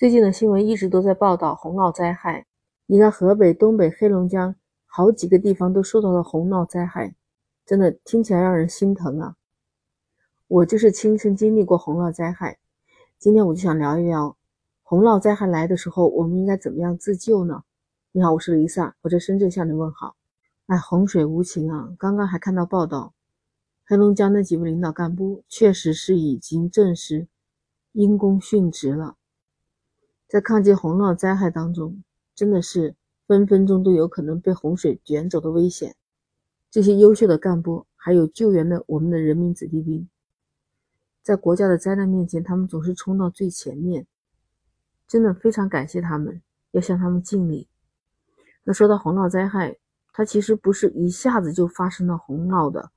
最近的新闻一直都在报道洪涝灾害，你看河北、东北、黑龙江好几个地方都受到了洪涝灾害，真的听起来让人心疼啊！我就是亲身经历过洪涝灾害，今天我就想聊一聊洪涝灾害来的时候，我们应该怎么样自救呢？你好，我是 Lisa，我在深圳向你问好。哎，洪水无情啊！刚刚还看到报道，黑龙江那几位领导干部确实是已经证实因公殉职了。在抗击洪涝灾害当中，真的是分分钟都有可能被洪水卷走的危险。这些优秀的干部，还有救援的我们的人民子弟兵，在国家的灾难面前，他们总是冲到最前面，真的非常感谢他们，要向他们敬礼。那说到洪涝灾害，它其实不是一下子就发生了洪涝的，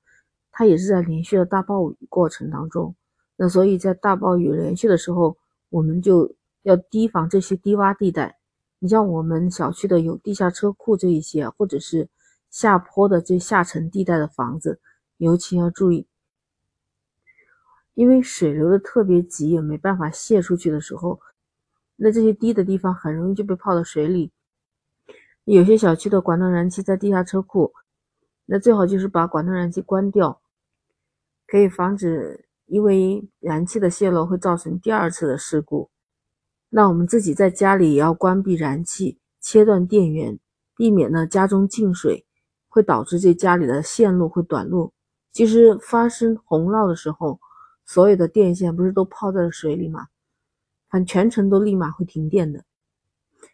它也是在连续的大暴雨过程当中。那所以在大暴雨连续的时候，我们就。要提防这些低洼地带，你像我们小区的有地下车库这一些，或者是下坡的这下沉地带的房子，尤其要注意，因为水流的特别急，也没办法泄出去的时候，那这些低的地方很容易就被泡到水里。有些小区的管道燃气在地下车库，那最好就是把管道燃气关掉，可以防止因为燃气的泄漏会造成第二次的事故。那我们自己在家里也要关闭燃气，切断电源，避免呢家中进水，会导致这家里的线路会短路。其实发生洪涝的时候，所有的电线不是都泡在了水里吗？反全程都立马会停电的。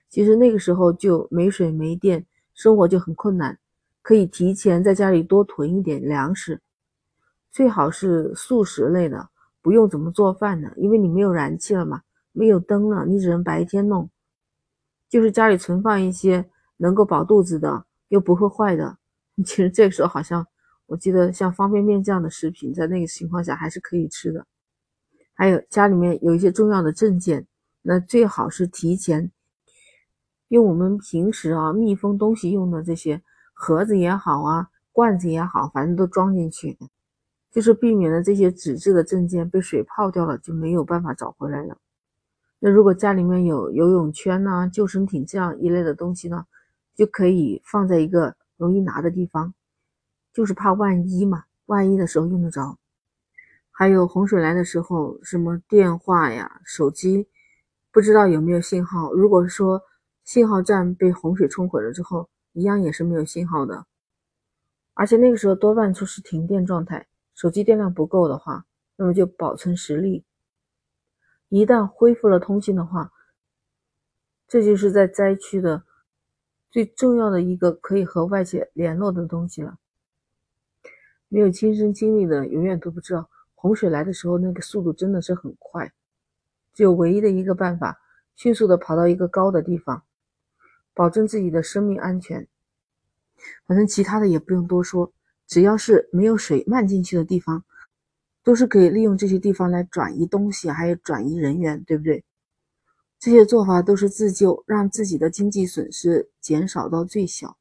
其实那个时候就没水没电，生活就很困难。可以提前在家里多囤一点粮食，最好是速食类的，不用怎么做饭的，因为你没有燃气了嘛。没有灯了，你只能白天弄。就是家里存放一些能够饱肚子的又不会坏的。其实这个时候好像我记得像方便面这样的食品，在那个情况下还是可以吃的。还有家里面有一些重要的证件，那最好是提前用我们平时啊密封东西用的这些盒子也好啊，罐子也好，反正都装进去，就是避免了这些纸质的证件被水泡掉了就没有办法找回来了。那如果家里面有游泳圈呐、救生艇这样一类的东西呢，就可以放在一个容易拿的地方，就是怕万一嘛，万一的时候用得着。还有洪水来的时候，什么电话呀、手机，不知道有没有信号。如果说信号站被洪水冲毁了之后，一样也是没有信号的。而且那个时候多半都是停电状态，手机电量不够的话，那么就保存实力。一旦恢复了通信的话，这就是在灾区的最重要的一个可以和外界联络的东西了。没有亲身经历的，永远都不知道洪水来的时候那个速度真的是很快。只有唯一的一个办法，迅速的跑到一个高的地方，保证自己的生命安全。反正其他的也不用多说，只要是没有水漫进去的地方。都是可以利用这些地方来转移东西，还有转移人员，对不对？这些做法都是自救，让自己的经济损失减少到最小。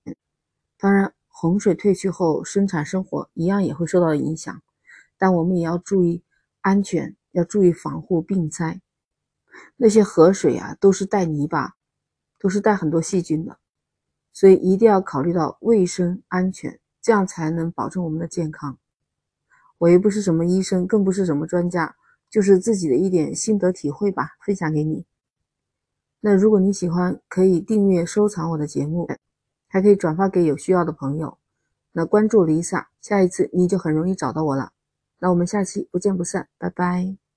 当然，洪水退去后，生产生活一样也会受到影响，但我们也要注意安全，要注意防护病灾。那些河水啊，都是带泥巴，都是带很多细菌的，所以一定要考虑到卫生安全，这样才能保证我们的健康。我也不是什么医生，更不是什么专家，就是自己的一点心得体会吧，分享给你。那如果你喜欢，可以订阅收藏我的节目，还可以转发给有需要的朋友。那关注 Lisa，下一次你就很容易找到我了。那我们下期不见不散，拜拜。